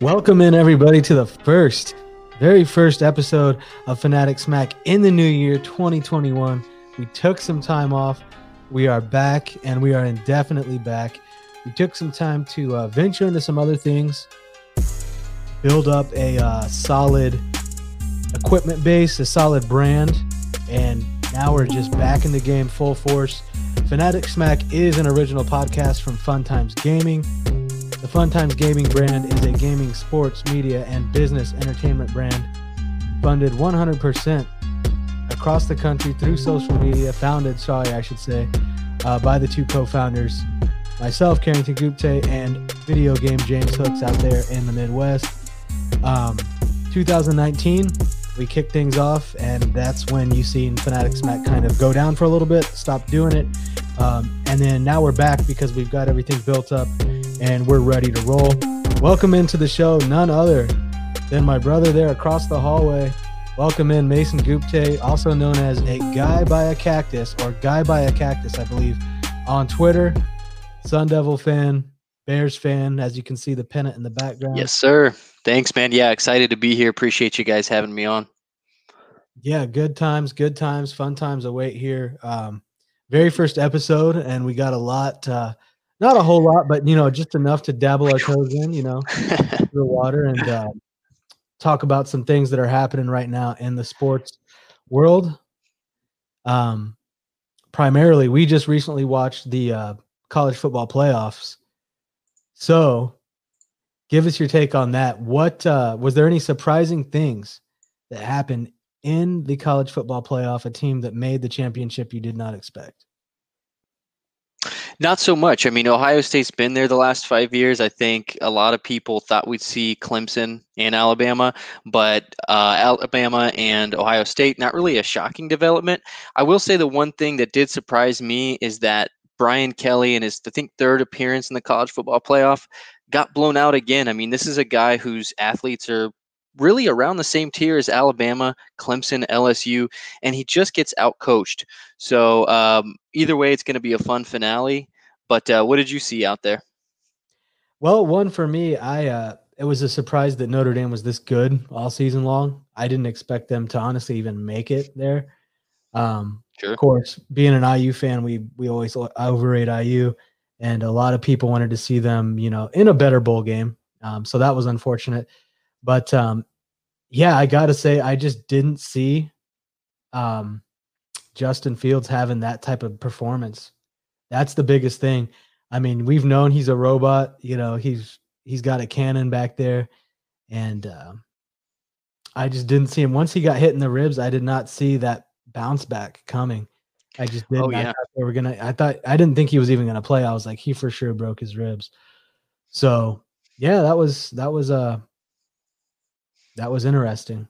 Welcome in everybody to the first, very first episode of Fanatic Smack in the new year 2021. We took some time off. We are back and we are indefinitely back. We took some time to uh, venture into some other things, build up a uh, solid equipment base, a solid brand, and now we're just back in the game full force. Fanatic Smack is an original podcast from Fun Times Gaming. The Fun Times Gaming brand is a gaming, sports, media, and business entertainment brand funded 100% across the country through social media, founded, sorry, I should say, uh, by the two co founders, myself, Carrington Gupte, and video game James Hooks out there in the Midwest. Um, 2019, we kicked things off, and that's when you seen Fanatic Smack kind of go down for a little bit, stop doing it. Um, and then now we're back because we've got everything built up and we're ready to roll. Welcome into the show, none other than my brother there across the hallway. Welcome in Mason Gupte, also known as a guy by a cactus or guy by a cactus, I believe, on Twitter. Sun Devil fan, Bears fan, as you can see the pennant in the background. Yes, sir. Thanks, man. Yeah, excited to be here. Appreciate you guys having me on. Yeah, good times, good times, fun times await here. Um, very first episode, and we got a lot. Uh, not a whole lot, but you know, just enough to dabble our toes in, you know, the water and uh, talk about some things that are happening right now in the sports world. Um, primarily, we just recently watched the uh, college football playoffs. So, give us your take on that. What uh, was there any surprising things that happened in the college football playoff? A team that made the championship you did not expect. Not so much. I mean, Ohio State's been there the last five years. I think a lot of people thought we'd see Clemson and Alabama, but uh, Alabama and Ohio State, not really a shocking development. I will say the one thing that did surprise me is that Brian Kelly in his, I think, third appearance in the college football playoff got blown out again. I mean, this is a guy whose athletes are really around the same tier as Alabama, Clemson, LSU, and he just gets outcoached. So um, either way, it's going to be a fun finale. But uh, what did you see out there? Well, one for me, I uh, it was a surprise that Notre Dame was this good all season long. I didn't expect them to honestly even make it there. Um, sure. Of course, being an IU fan, we we always overrate IU, and a lot of people wanted to see them, you know, in a better bowl game. Um, so that was unfortunate. But um, yeah, I got to say, I just didn't see um, Justin Fields having that type of performance. That's the biggest thing. I mean, we've known he's a robot. You know, he's he's got a cannon back there, and uh, I just didn't see him. Once he got hit in the ribs, I did not see that bounce back coming. I just didn't. Oh, yeah. I they were gonna. I thought I didn't think he was even gonna play. I was like, he for sure broke his ribs. So yeah, that was that was uh that was interesting.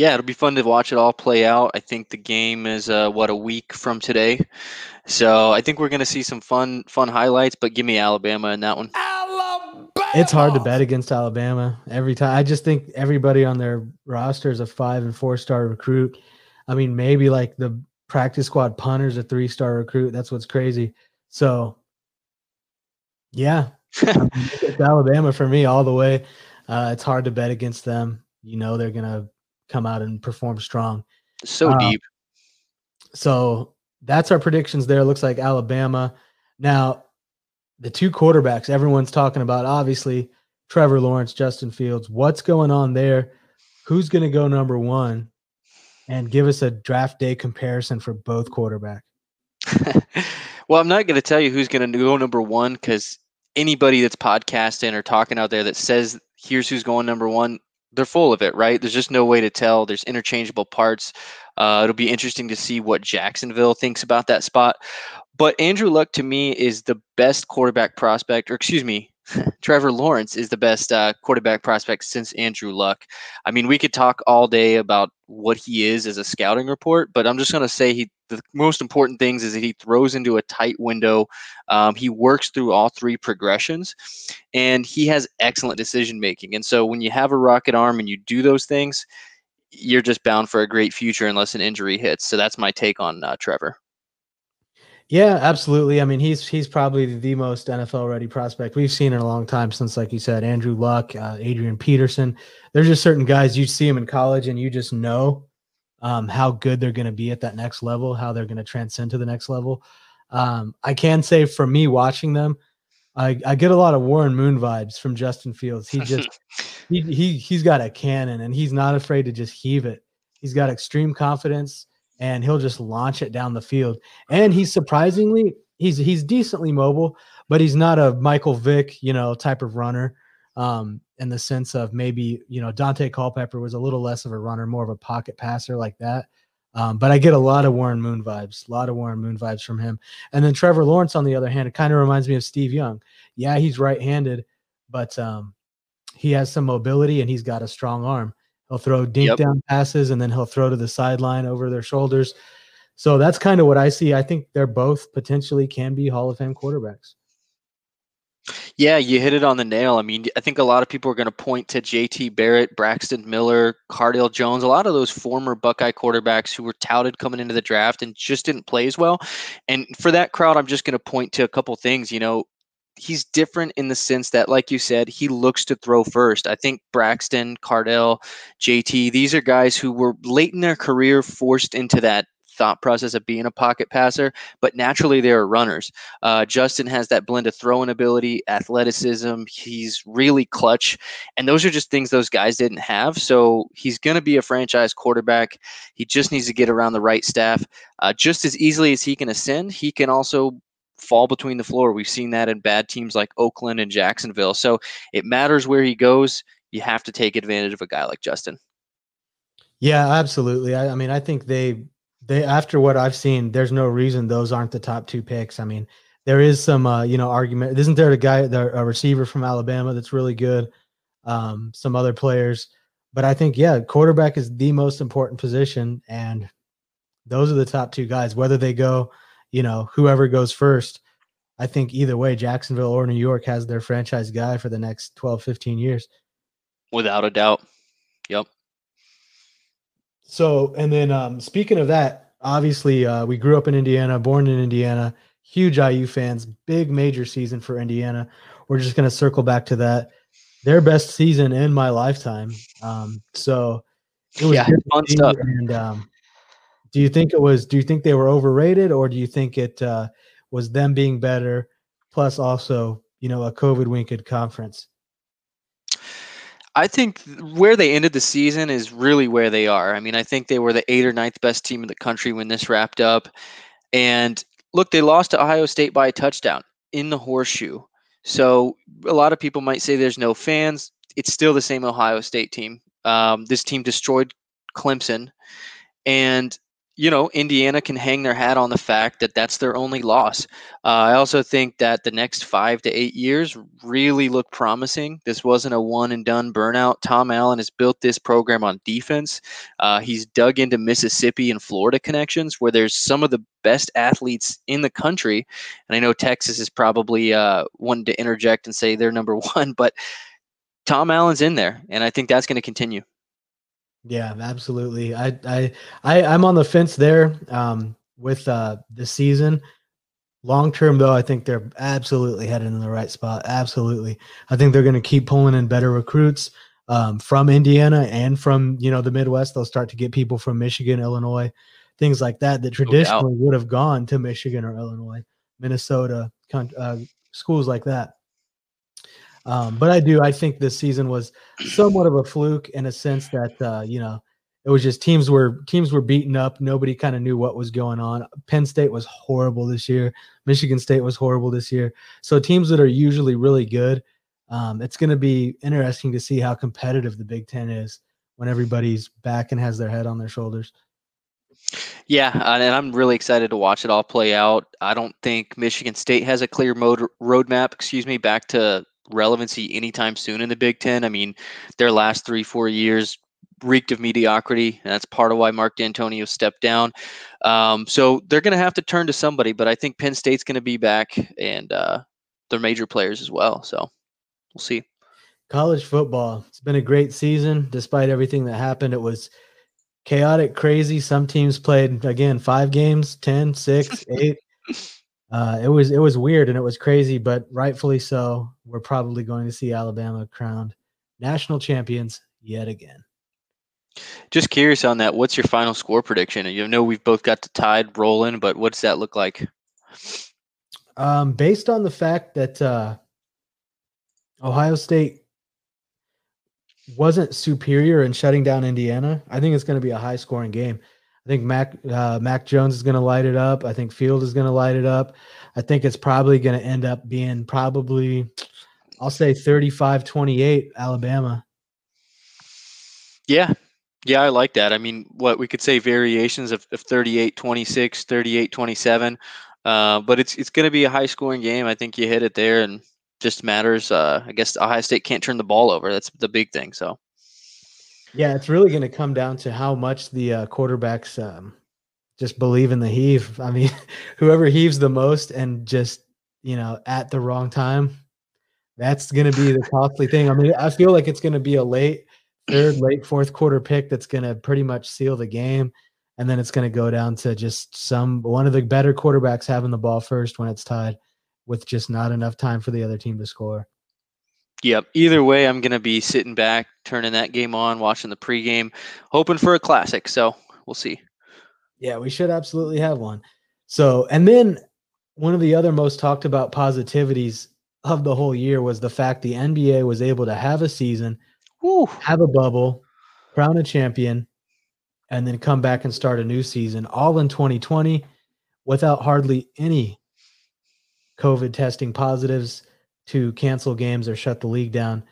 Yeah, it'll be fun to watch it all play out. I think the game is uh, what a week from today, so I think we're going to see some fun fun highlights. But give me Alabama in that one. Alabama! It's hard to bet against Alabama every time. I just think everybody on their roster is a five and four star recruit. I mean, maybe like the practice squad punter's a three star recruit. That's what's crazy. So, yeah, it's Alabama for me all the way. Uh, it's hard to bet against them. You know they're gonna come out and perform strong. So um, deep. So that's our predictions there. Looks like Alabama. Now, the two quarterbacks everyone's talking about, obviously, Trevor Lawrence, Justin Fields. What's going on there? Who's going to go number one? And give us a draft day comparison for both quarterbacks. well, I'm not going to tell you who's going to go number one because anybody that's podcasting or talking out there that says here's who's going number one they're full of it right there's just no way to tell there's interchangeable parts uh, it'll be interesting to see what jacksonville thinks about that spot but andrew luck to me is the best quarterback prospect or excuse me Trevor Lawrence is the best uh, quarterback prospect since Andrew Luck. I mean, we could talk all day about what he is as a scouting report, but I'm just going to say he. The most important things is that he throws into a tight window. Um, he works through all three progressions, and he has excellent decision making. And so, when you have a rocket arm and you do those things, you're just bound for a great future unless an injury hits. So that's my take on uh, Trevor. Yeah, absolutely. I mean, he's he's probably the most NFL ready prospect we've seen in a long time. Since, like you said, Andrew Luck, uh, Adrian Peterson. There's just certain guys you see them in college, and you just know um, how good they're going to be at that next level, how they're going to transcend to the next level. Um, I can say, for me watching them, I, I get a lot of Warren Moon vibes from Justin Fields. He just he, he he's got a cannon, and he's not afraid to just heave it. He's got extreme confidence and he'll just launch it down the field. And he's surprisingly he's he's decently mobile, but he's not a Michael Vick, you know, type of runner. Um, in the sense of maybe you know Daunte Culpepper was a little less of a runner, more of a pocket passer like that. Um, but I get a lot of Warren Moon vibes, a lot of Warren Moon vibes from him. And then Trevor Lawrence, on the other hand, it kind of reminds me of Steve Young. Yeah, he's right-handed, but um, he has some mobility and he's got a strong arm. He'll throw dink yep. down passes and then he'll throw to the sideline over their shoulders. So that's kind of what I see. I think they're both potentially can be Hall of Fame quarterbacks. Yeah, you hit it on the nail. I mean, I think a lot of people are going to point to JT Barrett, Braxton Miller, Cardale Jones, a lot of those former Buckeye quarterbacks who were touted coming into the draft and just didn't play as well. And for that crowd, I'm just going to point to a couple things. You know, he's different in the sense that, like you said, he looks to throw first. I think Braxton, Cardale, JT, these are guys who were late in their career forced into that thought process of being a pocket passer, but naturally they are runners. Uh, Justin has that blend of throwing ability, athleticism. He's really clutch, and those are just things those guys didn't have. So he's going to be a franchise quarterback. He just needs to get around the right staff. Uh, just as easily as he can ascend, he can also fall between the floor. We've seen that in bad teams like Oakland and Jacksonville. So it matters where he goes. You have to take advantage of a guy like Justin. Yeah, absolutely. I, I mean, I think they they after what I've seen, there's no reason those aren't the top two picks. I mean, there is some uh, you know argument. Isn't there a guy, a receiver from Alabama that's really good? Um, some other players, but I think yeah, quarterback is the most important position, and those are the top two guys. Whether they go you know, whoever goes first, I think either way, Jacksonville or New York has their franchise guy for the next 12, 15 years. Without a doubt. Yep. So, and then um, speaking of that, obviously, uh, we grew up in Indiana, born in Indiana, huge IU fans, big major season for Indiana. We're just going to circle back to that. Their best season in my lifetime. Um, so, it was yeah, fun stuff. And um, do you think it was? Do you think they were overrated, or do you think it uh, was them being better, plus also you know a COVID winked conference? I think where they ended the season is really where they are. I mean, I think they were the eighth or ninth best team in the country when this wrapped up. And look, they lost to Ohio State by a touchdown in the horseshoe. So a lot of people might say there's no fans. It's still the same Ohio State team. Um, this team destroyed Clemson. And you know, Indiana can hang their hat on the fact that that's their only loss. Uh, I also think that the next five to eight years really look promising. This wasn't a one and done burnout. Tom Allen has built this program on defense. Uh, he's dug into Mississippi and Florida connections where there's some of the best athletes in the country. And I know Texas is probably uh, wanting to interject and say they're number one, but Tom Allen's in there, and I think that's going to continue. Yeah, absolutely. I I, I I'm on the fence there um, with uh, the season. Long term, though, I think they're absolutely headed in the right spot. Absolutely, I think they're going to keep pulling in better recruits um, from Indiana and from you know the Midwest. They'll start to get people from Michigan, Illinois, things like that that traditionally would have gone to Michigan or Illinois, Minnesota, uh, schools like that. Um, but I do. I think this season was somewhat of a fluke in a sense that uh, you know it was just teams were teams were beaten up. Nobody kind of knew what was going on. Penn State was horrible this year. Michigan State was horrible this year. So teams that are usually really good, um, it's going to be interesting to see how competitive the Big Ten is when everybody's back and has their head on their shoulders. Yeah, and I'm really excited to watch it all play out. I don't think Michigan State has a clear mode roadmap, excuse me, back to relevancy anytime soon in the Big Ten. I mean, their last three, four years reeked of mediocrity, and that's part of why Mark Dantonio stepped down. Um, so they're going to have to turn to somebody, but I think Penn State's going to be back, and uh, they're major players as well. So we'll see. College football. It's been a great season, despite everything that happened. It was chaotic, crazy. Some teams played again five games, 10, 6, 8. Uh, it was it was weird and it was crazy, but rightfully so. We're probably going to see Alabama crowned national champions yet again. Just curious on that. What's your final score prediction? You know we've both got the tide rolling, but what does that look like? Um, based on the fact that uh, Ohio State wasn't superior in shutting down Indiana, I think it's going to be a high scoring game. I think Mac uh, Mac Jones is going to light it up. I think Field is going to light it up. I think it's probably going to end up being probably, I'll say 35 28 Alabama. Yeah. Yeah, I like that. I mean, what we could say variations of, of 38 26, 38 27. Uh, but it's it's going to be a high scoring game. I think you hit it there and just matters. Uh, I guess Ohio State can't turn the ball over. That's the big thing. So, yeah, it's really going to come down to how much the uh, quarterbacks um, just believe in the heave. I mean, whoever heaves the most and just you know at the wrong time, that's going to be the costly thing. I mean, I feel like it's going to be a late third, late fourth quarter pick that's going to pretty much seal the game. And then it's going to go down to just some one of the better quarterbacks having the ball first when it's tied with just not enough time for the other team to score. Yep. Either way, I'm going to be sitting back, turning that game on, watching the pregame, hoping for a classic. So we'll see. Yeah, we should absolutely have one. So, and then one of the other most talked about positivities of the whole year was the fact the NBA was able to have a season, Woo. have a bubble, crown a champion, and then come back and start a new season all in 2020 without hardly any COVID testing positives to cancel games or shut the league down.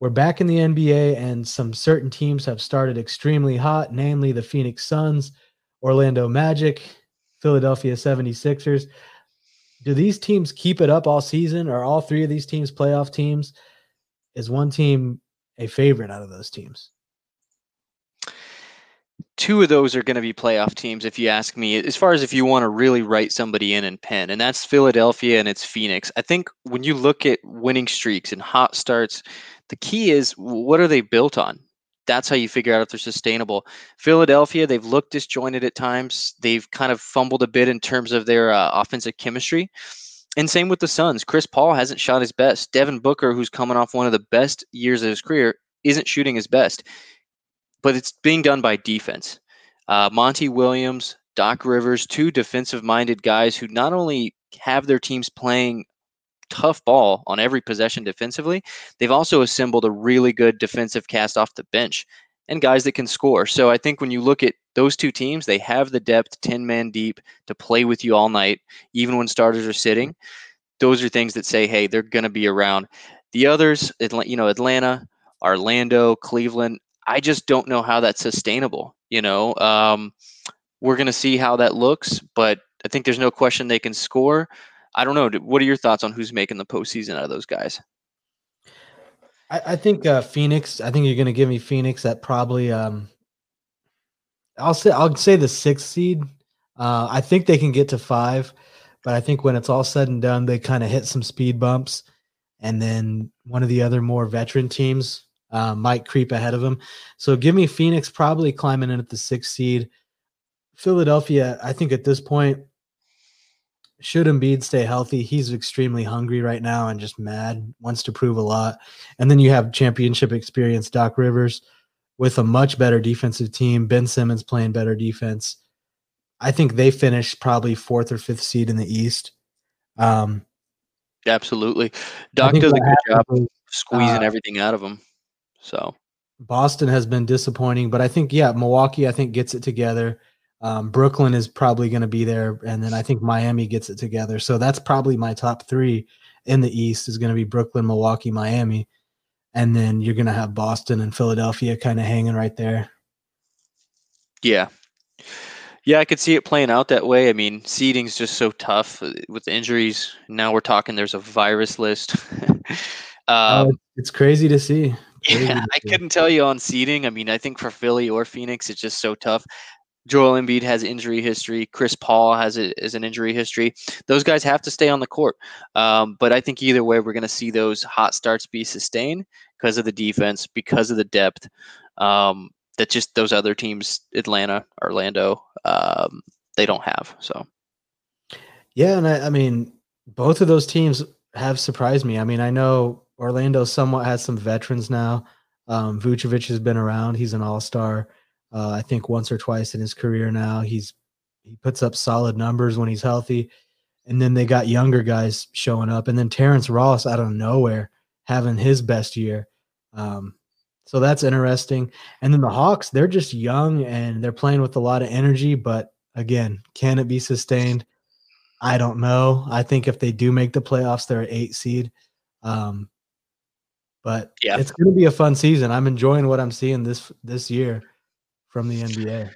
We're back in the NBA, and some certain teams have started extremely hot, namely the Phoenix Suns, Orlando Magic, Philadelphia 76ers. Do these teams keep it up all season? Are all three of these teams playoff teams? Is one team a favorite out of those teams? Two of those are going to be playoff teams if you ask me as far as if you want to really write somebody in and pen and that's philadelphia and it's phoenix. I think when you look at winning streaks and hot starts the key is what are they built on? That's how you figure out if they're sustainable. Philadelphia they've looked disjointed at times. They've kind of fumbled a bit in terms of their uh, offensive chemistry. And same with the suns. Chris paul hasn't shot his best. Devin booker who's coming off one of the best years of his career isn't shooting his best but it's being done by defense. Uh, Monty Williams, Doc Rivers, two defensive minded guys who not only have their teams playing tough ball on every possession defensively, they've also assembled a really good defensive cast off the bench and guys that can score. So I think when you look at those two teams, they have the depth 10 man deep to play with you all night, even when starters are sitting. Those are things that say, hey, they're going to be around. The others, you know, Atlanta, Orlando, Cleveland, I just don't know how that's sustainable. You know, um, we're going to see how that looks, but I think there's no question they can score. I don't know. What are your thoughts on who's making the postseason out of those guys? I, I think uh, Phoenix. I think you're going to give me Phoenix at probably. Um, I'll say I'll say the sixth seed. Uh, I think they can get to five, but I think when it's all said and done, they kind of hit some speed bumps, and then one of the other more veteran teams uh, might creep ahead of them. So give me Phoenix probably climbing in at the sixth seed. Philadelphia, I think at this point, should Embiid stay healthy, he's extremely hungry right now and just mad, wants to prove a lot. And then you have championship experience Doc Rivers with a much better defensive team. Ben Simmons playing better defense. I think they finished probably fourth or fifth seed in the East. Um, Absolutely. Doc does a good job squeezing uh, everything out of them. So Boston has been disappointing, but I think yeah, Milwaukee I think gets it together. Um, Brooklyn is probably going to be there, and then I think Miami gets it together. So that's probably my top three in the East is going to be Brooklyn, Milwaukee, Miami, and then you're going to have Boston and Philadelphia kind of hanging right there. Yeah, yeah, I could see it playing out that way. I mean, seeding's just so tough uh, with injuries. Now we're talking there's a virus list. um, oh, it's crazy to see. Yeah, I couldn't tell you on seeding. I mean, I think for Philly or Phoenix, it's just so tough. Joel Embiid has injury history. Chris Paul has a, is an injury history. Those guys have to stay on the court. Um, but I think either way, we're going to see those hot starts be sustained because of the defense, because of the depth. Um, that just those other teams, Atlanta, Orlando, um, they don't have. So. Yeah, and I, I mean, both of those teams have surprised me. I mean, I know Orlando somewhat has some veterans now. Um, Vucevic has been around; he's an All Star. Uh, I think once or twice in his career now. He's he puts up solid numbers when he's healthy. And then they got younger guys showing up, and then Terrence Ross out of nowhere having his best year. Um, so that's interesting. And then the Hawks, they're just young and they're playing with a lot of energy, but again, can it be sustained? I don't know. I think if they do make the playoffs, they're an eight seed. Um, but yeah, it's going to be a fun season. I'm enjoying what I'm seeing this this year from the NBA.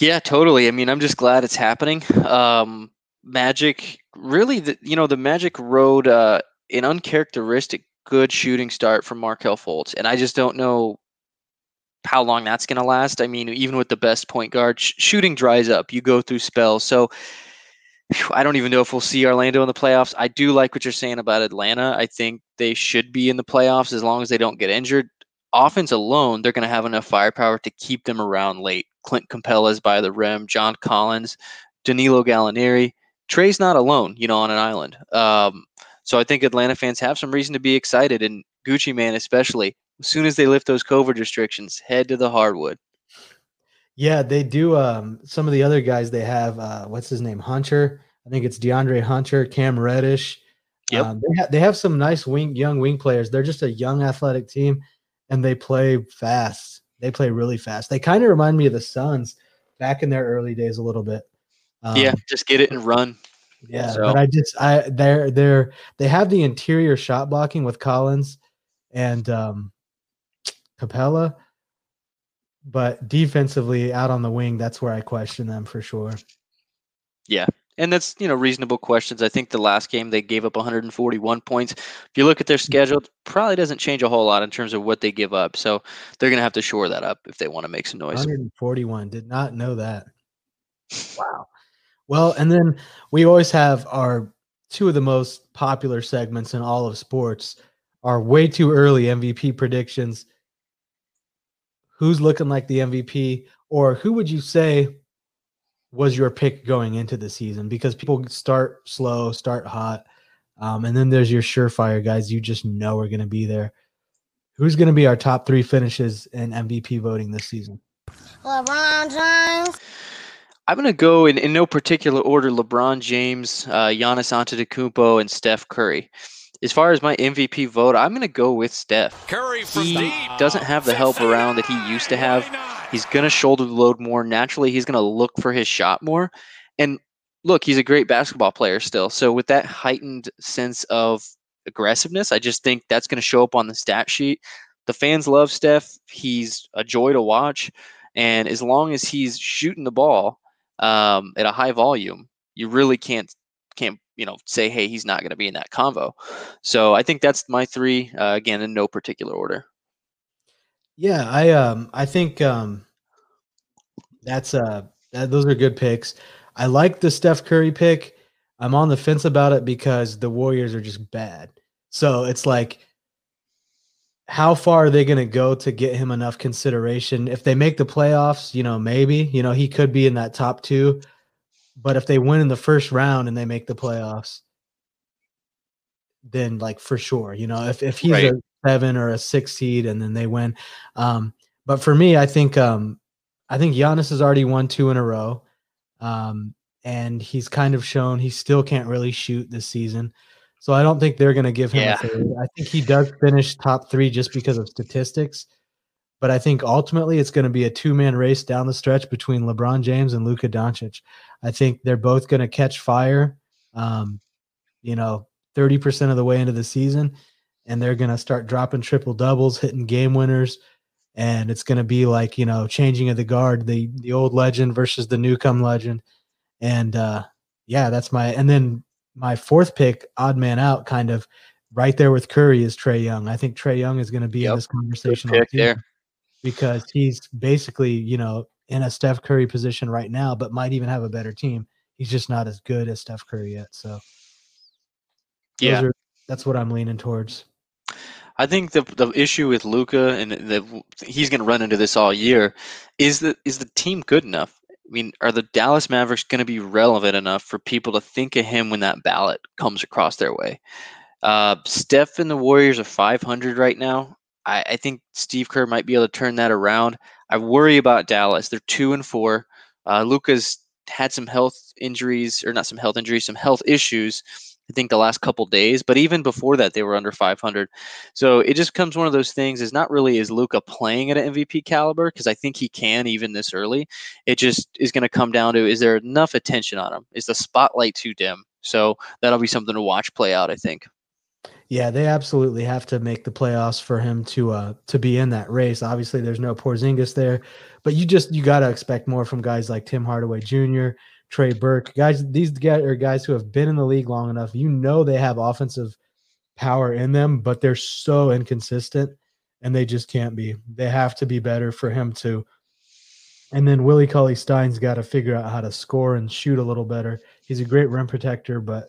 Yeah, totally. I mean, I'm just glad it's happening. Um, Magic, really, the, you know, the Magic rode uh, an uncharacteristic good shooting start from Markelle Fultz, and I just don't know how long that's going to last. I mean, even with the best point guard, sh- shooting dries up. You go through spells, so I don't even know if we'll see Orlando in the playoffs. I do like what you're saying about Atlanta. I think they should be in the playoffs as long as they don't get injured. Offense alone, they're going to have enough firepower to keep them around late. Clint Capela's by the rim, John Collins, Danilo Gallinari. Trae's not alone, you know, on an island. Um, so I think Atlanta fans have some reason to be excited, and Gucci Mane especially. As soon as they lift those COVID restrictions, head to the hardwood. Yeah, they do. Um, some of the other guys they have, uh, what's his name? Hunter. I think it's DeAndre Hunter, Cam Reddish. Yep. Um, they, ha- they have some nice wing, young wing players. They're just a young athletic team, and they play fast. They play really fast. They kind of remind me of the Suns back in their early days a little bit. Um, yeah, just get it and run. Yeah, so. but I just I they're they're they have the interior shot blocking with Collins and um Capela but defensively out on the wing, that's where I question them for sure. Yeah. And that's, you know, reasonable questions. I think the last game they gave up 141 points. If you look at their schedule, probably doesn't change a whole lot in terms of what they give up. So they're going to have to shore that up if they want to make some noise. 141. Did not know that. Wow. Well, and then we always have our two of the most popular segments in all of sports are way too early MVP predictions who's looking like the MVP, or who would you say was your pick going into the season? Because people start slow, start hot, um, and then there's your surefire guys you just know are going to be there. Who's going to be our top three finishes in MVP voting this season? LeBron James. I'm going to go in, in no particular order LeBron James, uh, Giannis Antetokounmpo, and Steph Curry as far as my MVP vote, I'm going to go with Steph. Curry he deep. doesn't have the help around that he used to have. He's going to shoulder the load more. Naturally, he's going to look for his shot more. And look, he's a great basketball player still. So with that heightened sense of aggressiveness, I just think that's going to show up on the stat sheet. The fans love Steph. He's a joy to watch. And as long as he's shooting the ball um, at a high volume, you really can't can't you know say hey he's not going to be in that convo. So i think that's my three uh, again in no particular order. Yeah i um i think um that's uh that, those are good picks. I like the steph curry pick. I'm on the fence about it because the warriors are just bad. So it's like how far are they going to go to get him enough consideration? If they make the playoffs you know maybe you know he could be in that top two but if they win in the first round and they make the playoffs, then like for sure, you know, if if he's right. a seven or a six seed and then they win. Um, but for me, I think um I think Giannis has already won two in a row. Um, and he's kind of shown he still can't really shoot this season. So I don't think they're going to give him yeah. I think he does finish top three just because of statistics. But I think ultimately it's going to be a two man race down the stretch between LeBron James and Luka Doncic. I think they're both going to catch fire, um, you know, 30% of the way into the season. And they're going to start dropping triple doubles, hitting game winners. And it's going to be like, you know, changing of the guard, the, the old legend versus the newcome legend. And uh, yeah, that's my, and then my fourth pick, odd man out, kind of right there with Curry is Trae Young. I think Trae Young is going to be yep. in this conversation there. Because he's basically, you know, in a Steph Curry position right now, but might even have a better team. He's just not as good as Steph Curry yet. So, yeah, are, that's what I'm leaning towards. I think the the issue with Luka and the, he's going to run into this all year is that is the team good enough? I mean, are the Dallas Mavericks going to be relevant enough for people to think of him when that ballot comes across their way? Uh, Steph and the Warriors are 500 right now. I, I think Steve Kerr might be able to turn that around. I worry about Dallas. They're two and four. Uh, Luka's had some health injuries, or not some health injuries, some health issues. I think the last couple days, but even before that, they were under 500. So it just comes one of those things. Is not really is Luka playing at an MVP caliber because I think he can even this early. It just is going to come down to is there enough attention on him? Is the spotlight too dim? So that'll be something to watch play out. I think. Yeah, they absolutely have to make the playoffs for him to uh to be in that race. Obviously, there's no Porzingis there, but you just you got to expect more from guys like Tim Hardaway Jr., Trey Burke, guys. These guys are guys who have been in the league long enough. You know they have offensive power in them, but they're so inconsistent, and they just can't be. They have to be better for him to. And then Willie Cauley Stein's got to figure out how to score and shoot a little better. He's a great rim protector, but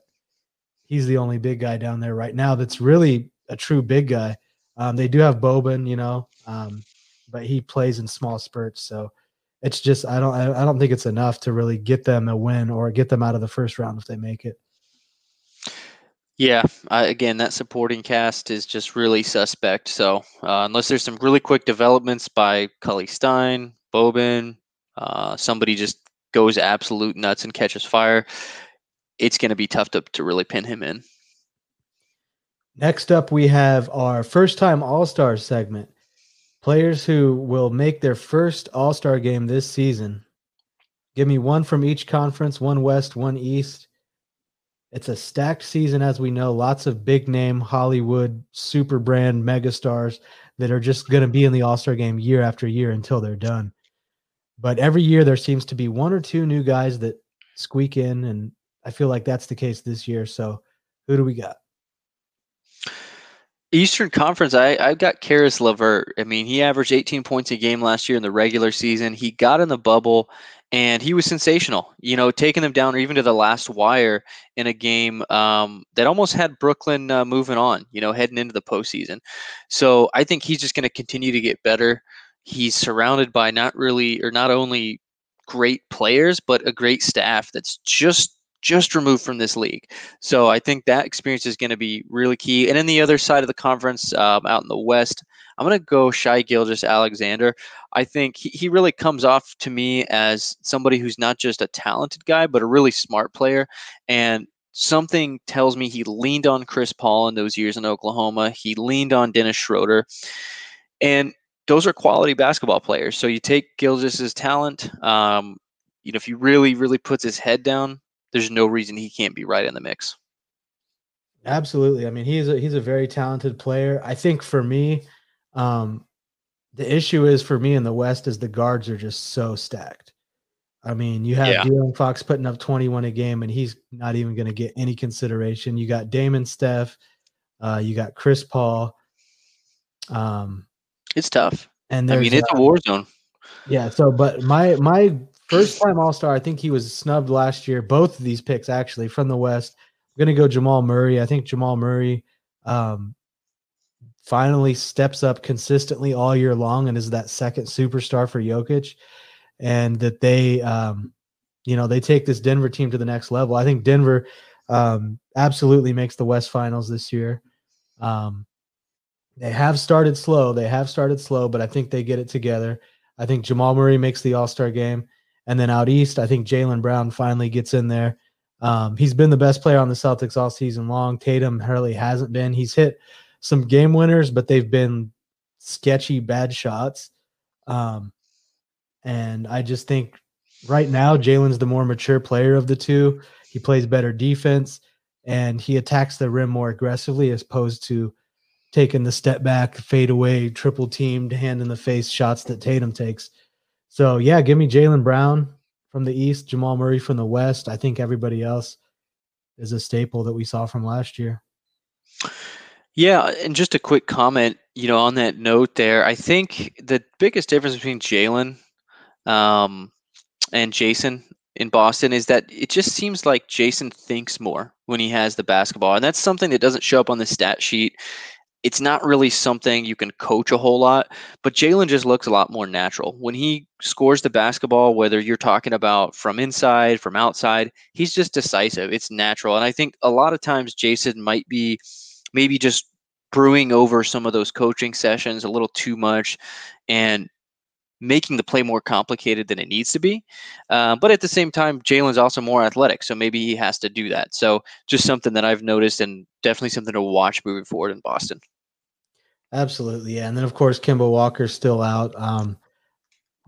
he's the only big guy down there right now that's really a true big guy. Um, they do have Boban, you know, um, but he plays in small spurts, so it's just I don't I don't think it's enough to really get them a win or get them out of the first round if they make it. Yeah, I, again, that supporting cast is just really suspect. So uh, unless there's some really quick developments by Cauley Stein, Boban, uh, somebody just goes absolute nuts and catches fire, it's going to be tough to, to really pin him in. Next up, we have our first time All Star segment. Players who will make their first All Star game this season. Give me one from each conference one West, one East. It's a stacked season, as we know. Lots of big name Hollywood super brand megastars that are just going to be in the All Star game year after year until they're done. But every year there seems to be one or two new guys that squeak in and I feel like that's the case this year. So who do we got? Eastern Conference, I, I've got Caris LeVert. I mean, he averaged 18 points a game last year in the regular season. He got in the bubble and he was sensational, you know, taking them down or even to the last wire in a game um, that almost had Brooklyn uh, moving on, you know, heading into the postseason. So I think he's just going to continue to get better. He's surrounded by not really, or not only great players, but a great staff that's just just removed from this league. So I think that experience is going to be really key. And then the other side of the conference, um, out in the West, I'm going to go Shai Gilgeous-Alexander. I think he, he really comes off to me as somebody who's not just a talented guy, but a really smart player. And something tells me he leaned on Chris Paul in those years in Oklahoma. He leaned on Dennis Schroeder. And those are quality basketball players. So you take Gilgeous's talent. Um, you know, if he really, really puts his head down, there's no reason he can't be right in the mix. Absolutely. I mean, he's a he's a very talented player. I think for me, um, the issue is for me in the West is the guards are just so stacked. I mean, you have yeah. De'Aaron Fox putting up 21 a game, and he's not even going to get any consideration. You got Damon Steph, uh, you got Chris Paul. Um, it's tough, and I mean, it's uh, a war zone. Yeah. So, but my my First time All Star. I think he was snubbed last year. Both of these picks actually from the West. I'm gonna go Jamal Murray. I think Jamal Murray um, finally steps up consistently all year long and is that second superstar for Jokic, and that they, um, you know, they take this Denver team to the next level. I think Denver um, absolutely makes the West Finals this year. Um, they have started slow. They have started slow, but I think they get it together. I think Jamal Murray makes the All Star game. And then out east, I think Jaylen Brown finally gets in there. Um, he's been the best player on the Celtics all season long. Tatum Hurley hasn't been. He's hit some game winners, but they've been sketchy, bad shots. Um, and I just think right now, Jaylen's the more mature player of the two. He plays better defense and he attacks the rim more aggressively as opposed to taking the step back, fade away, triple teamed, hand in the face shots that Tatum takes. So yeah, give me Jaylen Brown from the East, Jamal Murray from the West. I think everybody else is a staple that we saw from last year. Yeah, and just a quick comment, you know, on that note there, I think the biggest difference between Jaylen um, and Jason in Boston is that it just seems like Jason thinks more when he has the basketball, and that's something that doesn't show up on the stat sheet it's not really something you can coach a whole lot, but Jaylen just looks a lot more natural. When he scores the basketball, whether you're talking about from inside, from outside, he's just decisive. It's natural. And I think a lot of times Jason might be maybe just brewing over some of those coaching sessions a little too much and making the play more complicated than it needs to be. Uh, but at the same time, Jaylen's also more athletic, so maybe he has to do that. So just something that I've noticed and definitely something to watch moving forward in Boston. Absolutely, yeah. And then of course Kemba Walker's still out. Um,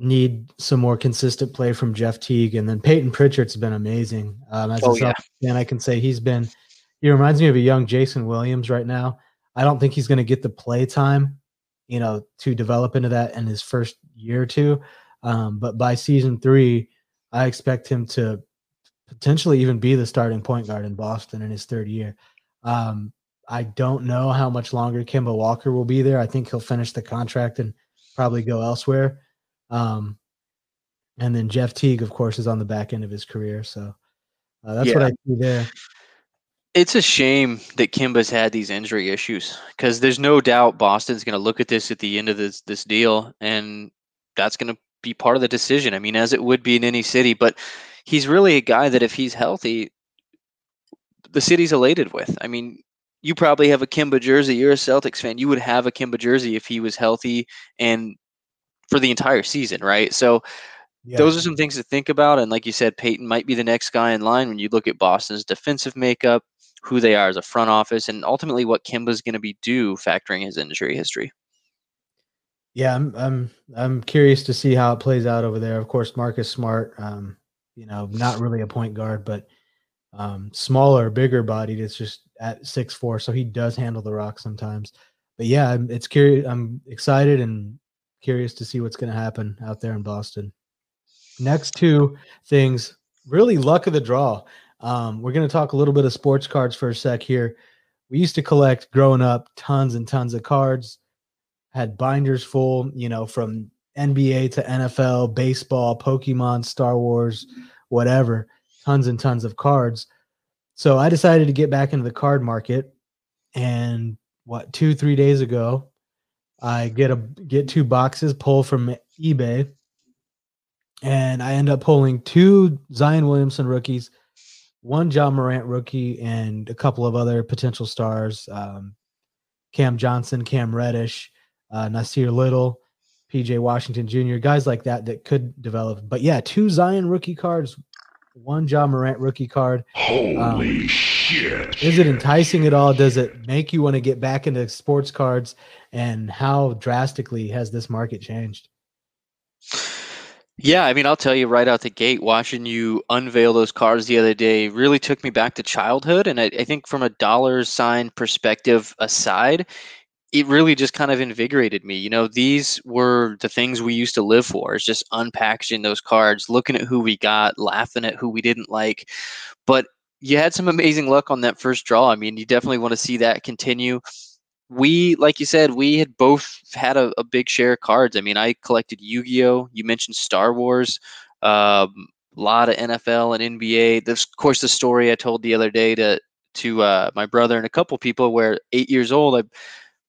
need some more consistent play from Jeff Teague, and then Peyton Pritchard's been amazing. Um, as oh, a yeah. and I can say he's been. He reminds me of a young Jason Williams right now. I don't think he's going to get the play time, you know, to develop into that in his first year or two. Um, but by season three, I expect him to potentially even be the starting point guard in Boston in his third year. Um, I don't know how much longer Kemba Walker will be there. I think he'll finish the contract and probably go elsewhere. Um, and then Jeff Teague, of course, is on the back end of his career. So uh, that's yeah. what I see there. It's a shame that Kemba's had these injury issues because there's no doubt Boston's going to look at this at the end of this this deal, and that's going to be part of the decision. I mean, as it would be in any city, but he's really a guy that if he's healthy, the city's elated with. I mean, you probably have a Kemba jersey. You're a Celtics fan. You would have a Kemba jersey if he was healthy and for the entire season, right? So yeah. those are some things to think about. And like you said, Peyton might be the next guy in line when you look at Boston's defensive makeup, who they are as a front office, and ultimately what Kemba's going to be due factoring his injury history. Yeah, I'm I'm I'm curious to see how it plays out over there. Of course, Marcus Smart, um, you know, not really a point guard, but um, smaller, bigger bodied. It's just at six four, so he does handle the rock sometimes. But yeah, I'm, it's curious. I'm excited and curious to see what's going to happen out there in Boston. Next two things, really luck of the draw. Um, we're going to talk a little bit of sports cards for a sec here. We used to collect growing up tons and tons of cards, had binders full, you know, from NBA to NFL, baseball, Pokemon, Star Wars, whatever, tons and tons of cards. So I decided to get back into the card market. And what, two, three days ago, I get a get two boxes, pull from eBay, and I end up pulling two Zion Williamson rookies, one Ja Morant rookie, and a couple of other potential stars: um, Cam Johnson, Cam Reddish, uh, Nassir Little, PJ Washington Jr., guys like that that could develop. But yeah, two Zion rookie cards, one Ja Morant rookie card. Holy um, shit! Is it enticing at all? Does it make you want to get back into sports cards? and how drastically has this market changed? Yeah, I mean, I'll tell you right out the gate, watching you unveil those cards the other day really took me back to childhood. And I, I think from a dollar sign perspective aside, it really just kind of invigorated me. You know, these were the things we used to live for, is just unpackaging those cards, looking at who we got, laughing at who we didn't like. But you had some amazing luck on that first draw. I mean, you definitely want to see that continue we like you said we had both had a, a big share of cards i mean i collected yu-gi-oh you mentioned star wars um, a lot of nfl and nba this of course the story i told the other day to to uh, my brother and a couple people where eight years old i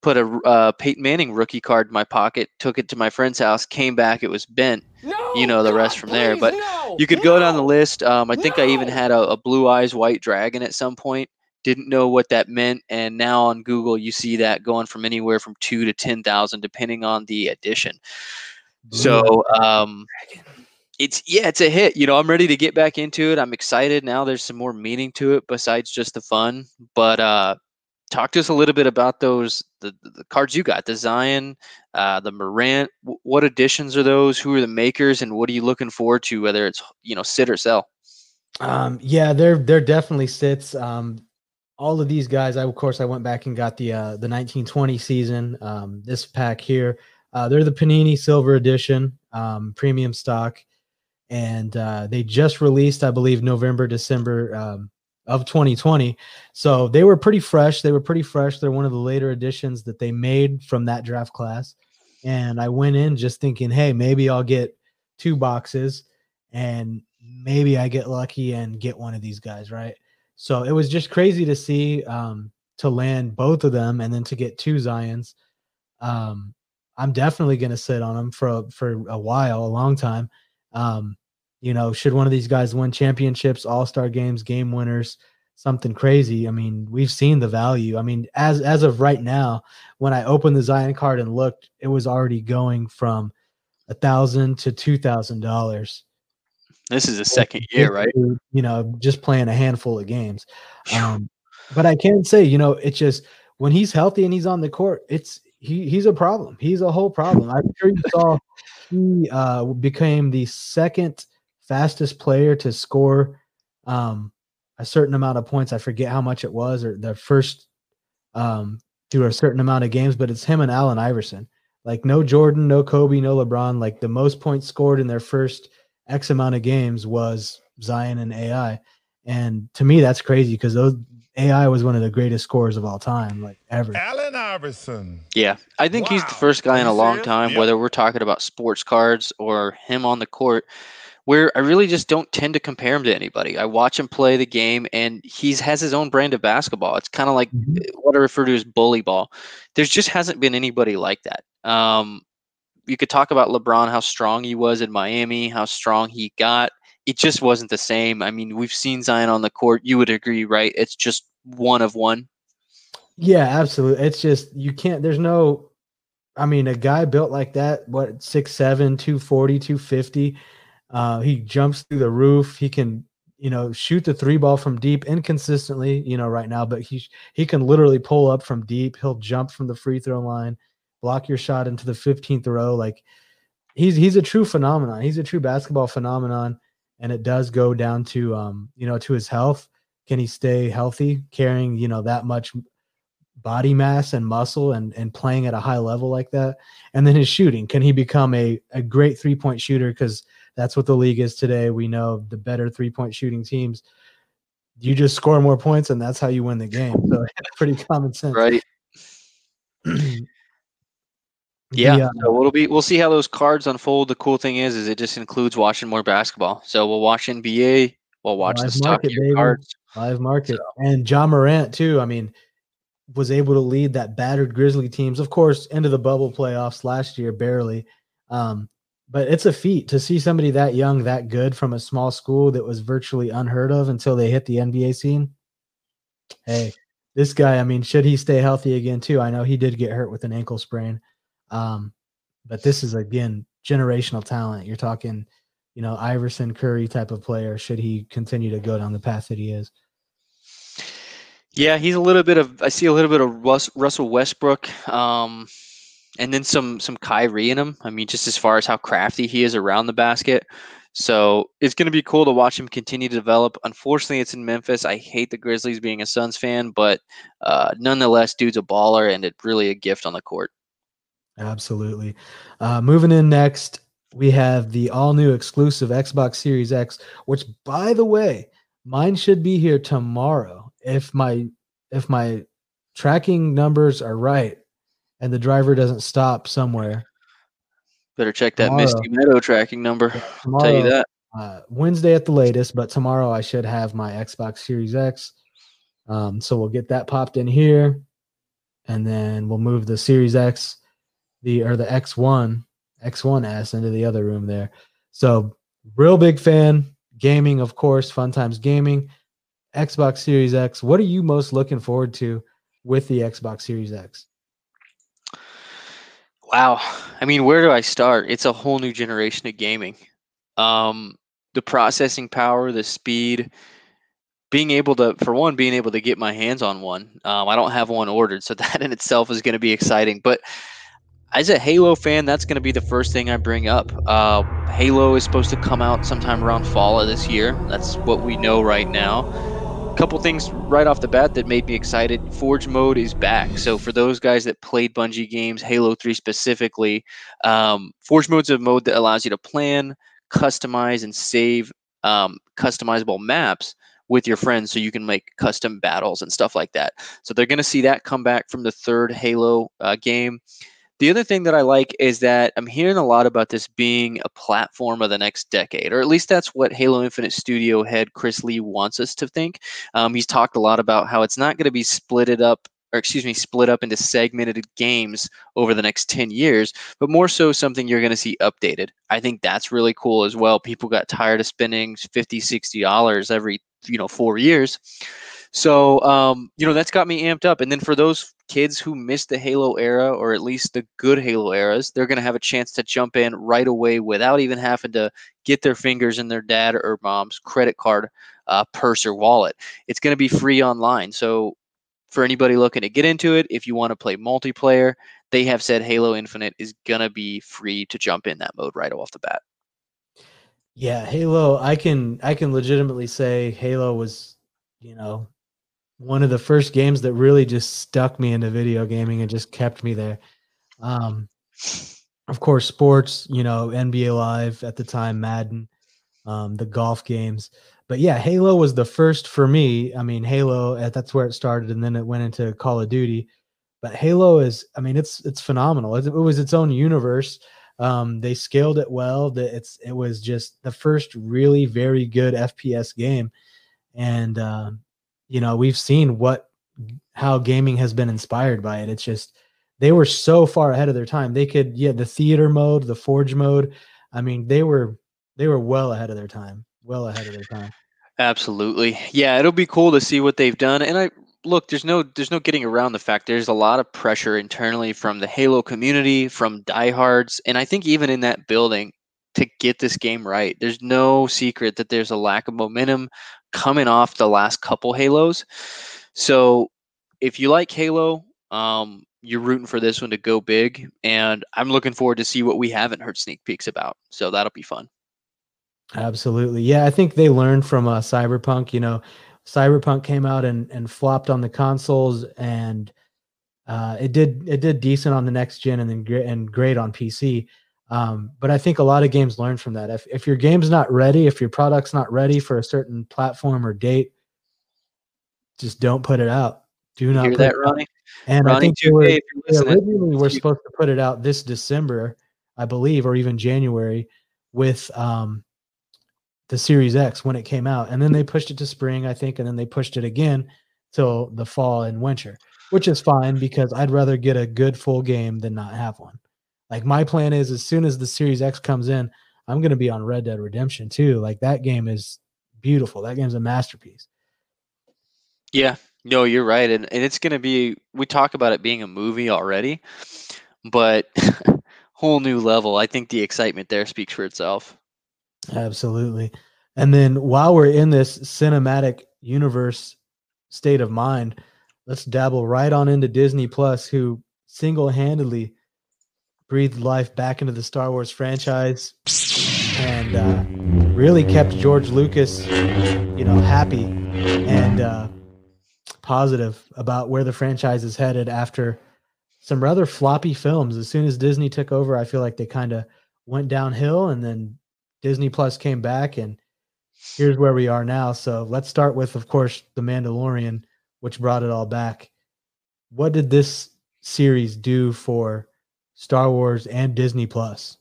put a uh, peyton manning rookie card in my pocket took it to my friend's house came back it was bent. No, you know the God, rest from there but no, you could no, go down the list um, i think i even had a, a blue eyes white dragon at some point didn't know what that meant and now on google you see that going from anywhere from two to ten thousand depending on the edition so um it's yeah it's a hit you know i'm ready to get back into it i'm excited now there's some more meaning to it besides just the fun but uh talk to us a little bit about those the, the cards you got the zion uh the morant what editions are those? Who are the makers? And what are you looking forward to whether it's you know sit or sell? Um yeah they're they're definitely sits. Um all of these guys, I of course I went back and got the uh, the 1920 season. Um, this pack here, uh, they're the Panini Silver Edition um, premium stock, and uh, they just released, I believe, November December um, of 2020. So they were pretty fresh. They were pretty fresh. They're one of the later editions that they made from that draft class, and I went in just thinking, hey, maybe I'll get two boxes, and maybe I get lucky and get one of these guys, right? So it was just crazy to see. Um, to land both of them and then to get two Zions. Um, I'm definitely going to sit on them for a, for a while, a long time. Um, you know, should one of these guys win championships, All Star games, game winners, something crazy? I mean, we've seen the value. I mean, as as of right now, when I opened the Zion card and looked, it was already going from a thousand to two thousand dollars. This is the second year, right? You know, just playing a handful of games. Um, but I can say, you know, it's just when he's healthy and he's on the court, it's he he's a problem. He's a whole problem. I'm sure you saw he uh, became the second fastest player to score um, a certain amount of points. I forget how much it was, or the first um, through a certain amount of games. But it's him and Allen Iverson. Like no Jordan, no Kobe, no LeBron. Like the most points scored in their first X amount of games was Zion and AI. And to me, that's crazy because those AI was one of the greatest scorers of all time, like ever. Allen Iverson. Yeah, I think wow. he's the first guy in a long time, yep. whether we're talking about sports cards or him on the court, where I really just don't tend to compare him to anybody. I watch him play the game, and he has his own brand of basketball. It's kind of like mm-hmm. what I refer to as bully ball. There just hasn't been anybody like that. Um, you could talk about LeBron, how strong he was in Miami, how strong he got it just wasn't the same. I mean, we've seen Zion on the court. You would agree, right? It's just one of one. Yeah, absolutely. It's just you can't there's no I mean, a guy built like that, what 6'7, 240, 250. Uh, he jumps through the roof. He can, you know, shoot the three ball from deep inconsistently, you know, right now, but he he can literally pull up from deep. He'll jump from the free throw line, block your shot into the 15th row. Like he's he's a true phenomenon. He's a true basketball phenomenon and it does go down to um, you know to his health. Can he stay healthy, carrying you know that much body mass and muscle, and and playing at a high level like that? And then his shooting. Can he become a a great three point shooter? Because that's what the league is today. We know the better three point shooting teams. You just score more points, and that's how you win the game. So it's pretty common sense, right? Yeah, yeah. So it'll be we'll see how those cards unfold. The cool thing is, is it just includes watching more basketball. So we'll watch NBA, we'll watch Live the stock market, cards. Live market so. and Ja Morant too. I mean, was able to lead that battered Grizzly teams, of course, into the bubble playoffs last year, barely. Um, but it's a feat to see somebody that young, that good from a small school that was virtually unheard of until they hit the NBA scene. Hey, this guy, I mean, should he stay healthy again too? I know he did get hurt with an ankle sprain. Um, but this is again generational talent. You're talking, you know, Iverson Curry type of player. Should he continue to go down the path that he is? Yeah, he's a little bit of. I see a little bit of Russ, Russell Westbrook, um, and then some some Kyrie in him. I mean, just as far as how crafty he is around the basket. So it's going to be cool to watch him continue to develop. Unfortunately, it's in Memphis. I hate the Grizzlies being a Suns fan, but uh, nonetheless, dude's a baller and it really a gift on the court. Absolutely. Uh, moving in next, we have the all new exclusive Xbox Series X, which, by the way, mine should be here tomorrow if my if my tracking numbers are right and the driver doesn't stop somewhere. Better check that tomorrow, Misty Meadow tracking number. Tomorrow, I'll tell you that. Uh, Wednesday at the latest, but tomorrow I should have my Xbox Series X. Um, so we'll get that popped in here, and then we'll move the Series X the or the X1 X1S into the other room there. So real big fan. Gaming, of course, Fun Times Gaming, Xbox Series X. What are you most looking forward to with the Xbox Series X? Wow. I mean, where do I start? It's a whole new generation of gaming. Um, the processing power, the speed, being able to, for one, being able to get my hands on one. Um, I don't have one ordered, so that in itself is going to be exciting. But as a Halo fan, that's going to be the first thing I bring up. Uh, Halo is supposed to come out sometime around fall of this year. That's what we know right now. Couple things right off the bat that made me excited. Forge mode is back. So for those guys that played Bungie games, Halo 3 specifically, um, Forge mode's a mode that allows you to plan, customize, and save um, customizable maps with your friends so you can make custom battles and stuff like that. So they're going to see that come back from the third Halo uh, game. The other thing that I like is that I'm hearing a lot about this being a platform of the next decade, or at least that's what Halo Infinite studio head Chris Lee wants us to think. Um, he's talked a lot about how it's not going to be splitted up or excuse me, split up into segmented games over the next 10 years, but more so something you're going to see updated. I think that's really cool as well. People got tired of spending 50, 60 dollars every, you know, 4 years. So, um, you know, that's got me amped up. And then for those kids who missed the Halo era, or at least the good Halo eras, they're going to have a chance to jump in right away without even having to get their fingers in their dad or mom's credit card, uh, purse, or wallet. It's going to be free online. So, for anybody looking to get into it, if you want to play multiplayer, they have said Halo Infinite is going to be free to jump in that mode right off the bat. Yeah, Halo, I can I can legitimately say Halo was, you know, one of the first games that really just stuck me into video gaming and just kept me there. Um, of course, sports, you know, NBA Live at the time, Madden, um, the golf games. But yeah, Halo was the first for me. I mean, Halo, uh, that's where it started, and then it went into Call of Duty. But Halo is, I mean, it's it's phenomenal. It, it was its own universe. Um, they scaled it well. That it's it was just the first really very good FPS game, and uh, you know we've seen what how gaming has been inspired by it. It's just they were so far ahead of their time. They could yeah the theater mode the forge mode i mean they were they were well ahead of their time well ahead of their time. Absolutely. Yeah it'll be cool to see what they've done. And i look there's no there's no getting around the fact there's a lot of pressure internally from the halo community from diehards and i think even in that building to get this game right there's no secret that there's a lack of momentum coming off the last couple Halos. So if you like Halo, um, you're rooting for this one to go big, and I'm looking forward to see what we haven't heard sneak peeks about. So that'll be fun. Absolutely, yeah. I think they learned from uh, Cyberpunk. You know, Cyberpunk came out and and flopped on the consoles, and uh, it did it did decent on the next gen, and then great and great on PC. Um, but I think a lot of games learn from that. If, if your game's not ready, if your product's not ready for a certain platform or date, just don't put it out. Do not hear that, Ronnie. And Ronnie, I think were, they originally were supposed to put it out this December, I believe, or even January, with um, the Series X when it came out, and then they pushed it to spring, I think, and then they pushed it again till the fall and winter, which is fine because I'd rather get a good full game than not have one. Like my plan is as soon as the Series X comes in, I'm going to be on Red Dead Redemption 2. Like that game is beautiful. That game's a masterpiece. Yeah, no, you're right. And, and it's going to be, we talk about it being a movie already, but whole new level. I think the excitement there speaks for itself. Absolutely. And then while we're in this cinematic universe state of mind, let's dabble right on into Disney Plus, who single handedly breathed life back into the Star Wars franchise and uh, really kept George Lucas, you know, happy and uh, positive about where the franchise is headed after some rather floppy films. As soon as Disney took over, I feel like they kind of went downhill, and then Disney Plus came back, and here's where we are now. So let's start with, of course, The Mandalorian, which brought it all back. What did this series do for Star Wars, and Disney Plus?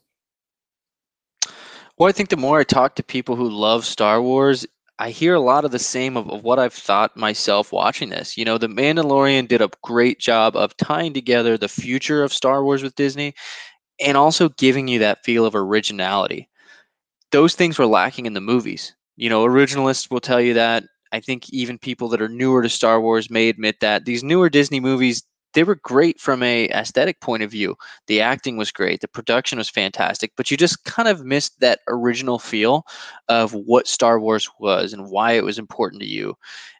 Well, I think the more I talk to people who love Star Wars, I hear a lot of the same of, of what I've thought myself watching this. You know, The Mandalorian did a great job of tying together the future of Star Wars with Disney and also giving you that feel of originality. Those things were lacking in the movies. You know, originalists will tell you that. I think even people that are newer to Star Wars may admit that these newer Disney movies they were great from a aesthetic point of view. The acting was great, the production was fantastic, but you just kind of missed that original feel of what Star Wars was and why it was important to you.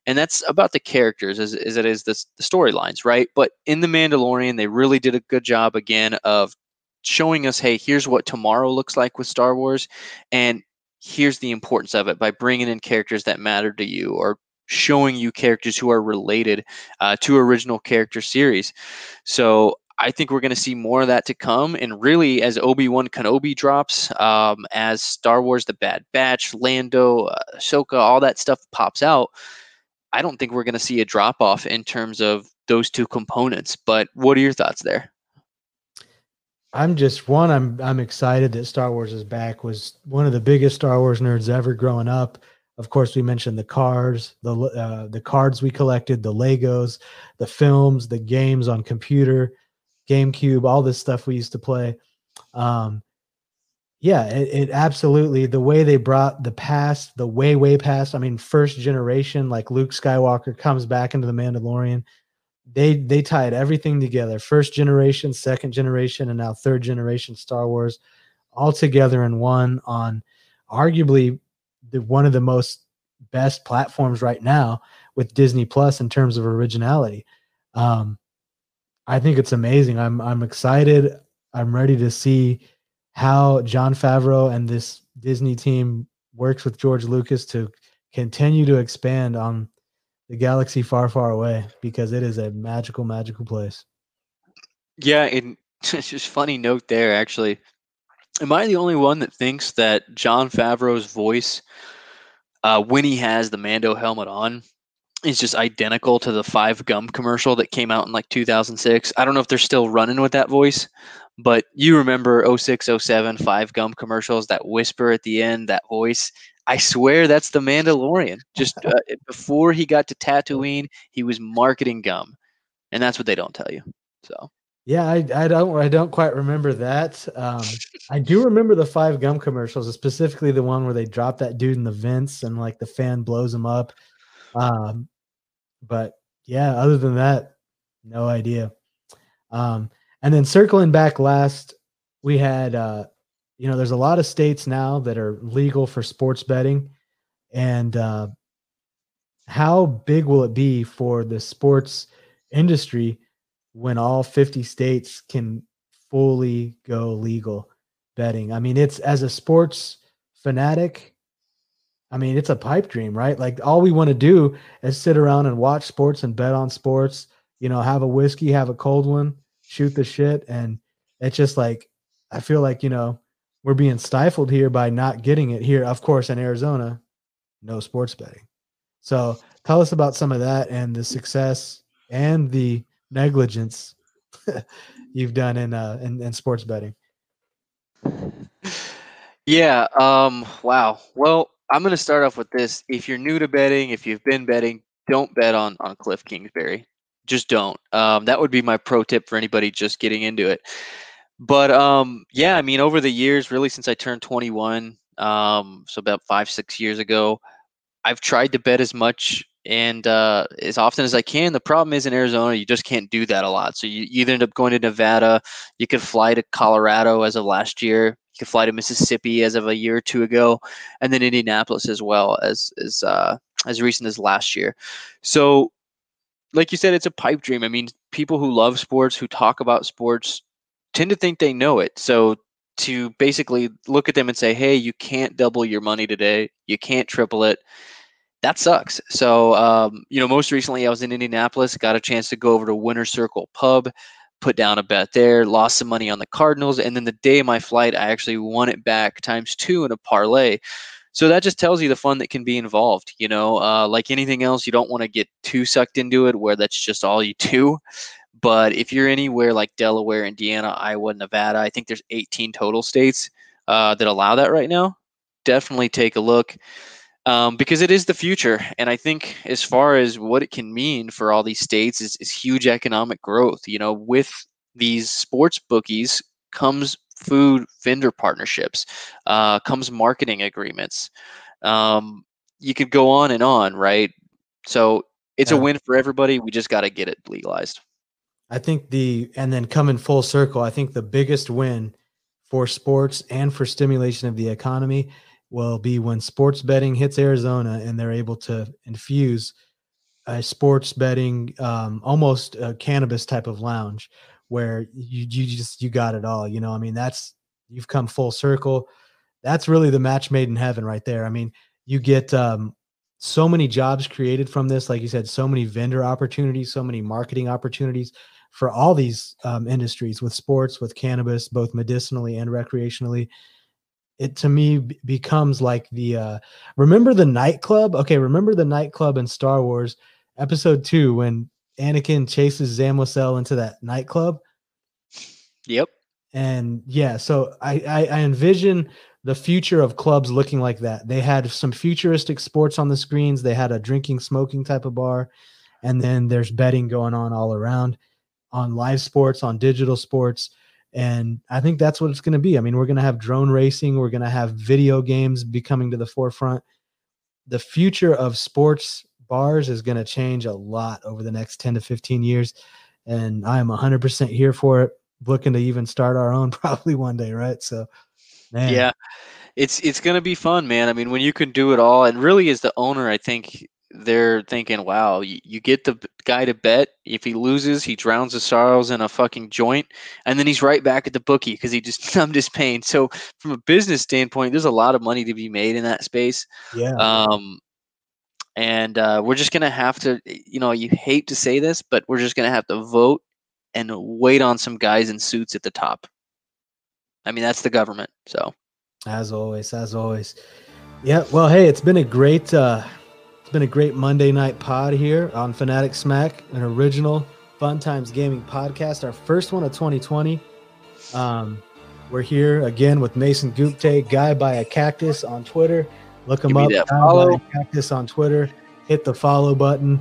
And that's about the characters as, as it is the, storylines, right? But in The Mandalorian, they really did a good job again of showing us, hey, here's what tomorrow looks like with Star Wars, and here's the importance of it by bringing in characters that matter to you or showing you characters who are related uh, to original character series. So I think we're going to see more of that to come. And really, as Obi Wan Kenobi drops, um, as Star Wars: The Bad Batch, Lando, uh, Ahsoka, all that stuff pops out, I don't think we're going to see a drop off in terms of those two components. But what are your thoughts there? I'm just one. I'm I'm excited that Star Wars is back. Was one of the biggest Star Wars nerds ever growing up Of course, we mentioned the cars, the uh, the cards we collected, the Legos, the films, the games on computer, GameCube, all this stuff we used to play. Um, yeah, it, it, absolutely the way they brought the past, the way way past. I mean, first generation, like Luke Skywalker comes back into the Mandalorian. They they tied everything together. First generation, second generation, and now third generation Star Wars, all together in one on arguably the one of the most best platforms right now with Disney Plus in terms of originality. Um, I think it's amazing. I'm I'm excited. I'm ready to see how Jon Favreau and this Disney team works with George Lucas to continue to expand on the galaxy far, far away because it is a magical, magical place. Yeah, and it's just funny note there actually. Am I the only one that thinks that Jon Favreau's voice uh, when he has the Mando helmet on is just identical to the five gum commercial that came out in like 2006. I don't know if they're still running with that voice, but you remember 06, 07, five gum commercials, that whisper at the end, that voice. I swear that's the Mandalorian. Just uh, before he got to Tatooine, he was marketing gum, and that's what they don't tell you. So yeah, I, I don't I don't quite remember that. Um, I do remember the five gum commercials, specifically the one where they drop that dude in the vents and like the fan blows him up. Um, but yeah, other than that, no idea. Um, and then circling back last, we had, uh, you know, there's a lot of states now that are legal for sports betting. And uh, how big will it be for the sports industry when all 50 states can fully go legal betting? I mean, it's as a sports fanatic, I mean, it's a pipe dream, right? Like all we want to do is sit around and watch sports and bet on sports, you know, have a whiskey, have a cold one, shoot the shit. And it's just like, I feel like, you know, we're being stifled here by not getting it here. Of course, in Arizona, no sports betting. So tell us about some of that and the success and the negligence you've done in, uh, in, in sports betting. Yeah. Um, wow. Well, I'm going to start off with this. If you're new to betting, if you've been betting, don't bet on on Kliff Kingsbury just don't. Um, that would be my pro tip for anybody just getting into it. But um, yeah, I mean, over the years, really since I turned 21, um, so about five, six years ago, I've tried to bet as much and uh, as often as I can. The problem is in Arizona, you just can't do that a lot. So you either end up going to Nevada, you could fly to Colorado as of last year, you could fly to Mississippi as of a year or two ago, and then Indianapolis as well as as uh, as recent as last year. So like you said, it's a pipe dream. I mean, people who love sports, who talk about sports, tend to think they know it. So to basically look at them and say, "Hey, you can't double your money today. You can't triple it." That sucks. So, um, you know, most recently I was in Indianapolis, got a chance to go over to Winner's Circle Pub, put down a bet there, lost some money on the Cardinals, and then the day of my flight, I actually won it back times two in a parlay. So that just tells you the fun that can be involved. You know, uh, like anything else, you don't want to get too sucked into it where that's just all you do. But if you're anywhere like Delaware, Indiana, Iowa, Nevada, I think there's 18 total states uh, that allow that right now. Definitely take a look um, because it is the future. And I think as far as what it can mean for all these states is, is huge economic growth. You know, with these sports bookies comes food vendor partnerships, uh, comes marketing agreements. Um, you could go on and on, right? So it's yeah. a win for everybody. We just got to get it legalized. I think the and then coming full circle, I think the biggest win for sports and for stimulation of the economy will be when sports betting hits Arizona and they're able to infuse a sports betting, um, almost a cannabis type of lounge where you you just you got it all. You know, I mean, that's you've come full circle. That's really the match made in heaven right there. I mean, you get um, so many jobs created from this, like you said, so many vendor opportunities, so many marketing opportunities for all these um, industries with sports, with cannabis, both medicinally and recreationally. It to me b- becomes like the uh, remember the nightclub. Okay, remember the nightclub in Star Wars Episode Two when Anakin chases Zam Wesell into that nightclub. Yep. And yeah, so I, I, I envision the future of clubs looking like that. They had some futuristic sports on the screens. They had a drinking, smoking type of bar, and then there's betting going on all around on live sports, on digital sports. And I think that's what it's going to be. I mean, we're going to have drone racing, we're going to have video games becoming to the forefront. The future of sports bars is going to change a lot over the next 10 to 15 years. And I am 100% here for it, looking to even start our own probably one day, right? So, man. Yeah. It's it's going to be fun, man. I mean, when you can do it all and really as the owner, I think they're thinking, wow, you, you, get the guy to bet. If he loses, he drowns his sorrows in a fucking joint, and then he's right back at the bookie because he just numbed his pain. So, from a business standpoint, there's a lot of money to be made in that space. Yeah. Um, and uh, we're just gonna have to, you know, you hate to say this, but we're just gonna have to vote and wait on some guys in suits at the top. I mean, that's the government. So, as always, as always. Yeah. Well, hey, it's been a great. Uh, been a great Monday night pod here on Fanatic Smack, an original Fun Times Gaming podcast, our first one of 2020. Um, we're here again with Mason Gupte, guy by a cactus on Twitter. Look him up, guy by a cactus on Twitter. Hit the follow button.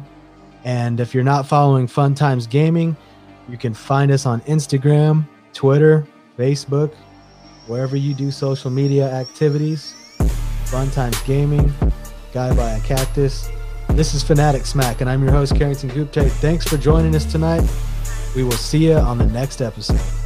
And if you're not following Fun Times Gaming, you can find us on Instagram, Twitter, Facebook, wherever you do social media activities. Fun Times Gaming guy by a cactus. This is Fanatic Smack, and I'm your host, Carrington Gupte. Thanks for joining us tonight. We will see you on the next episode.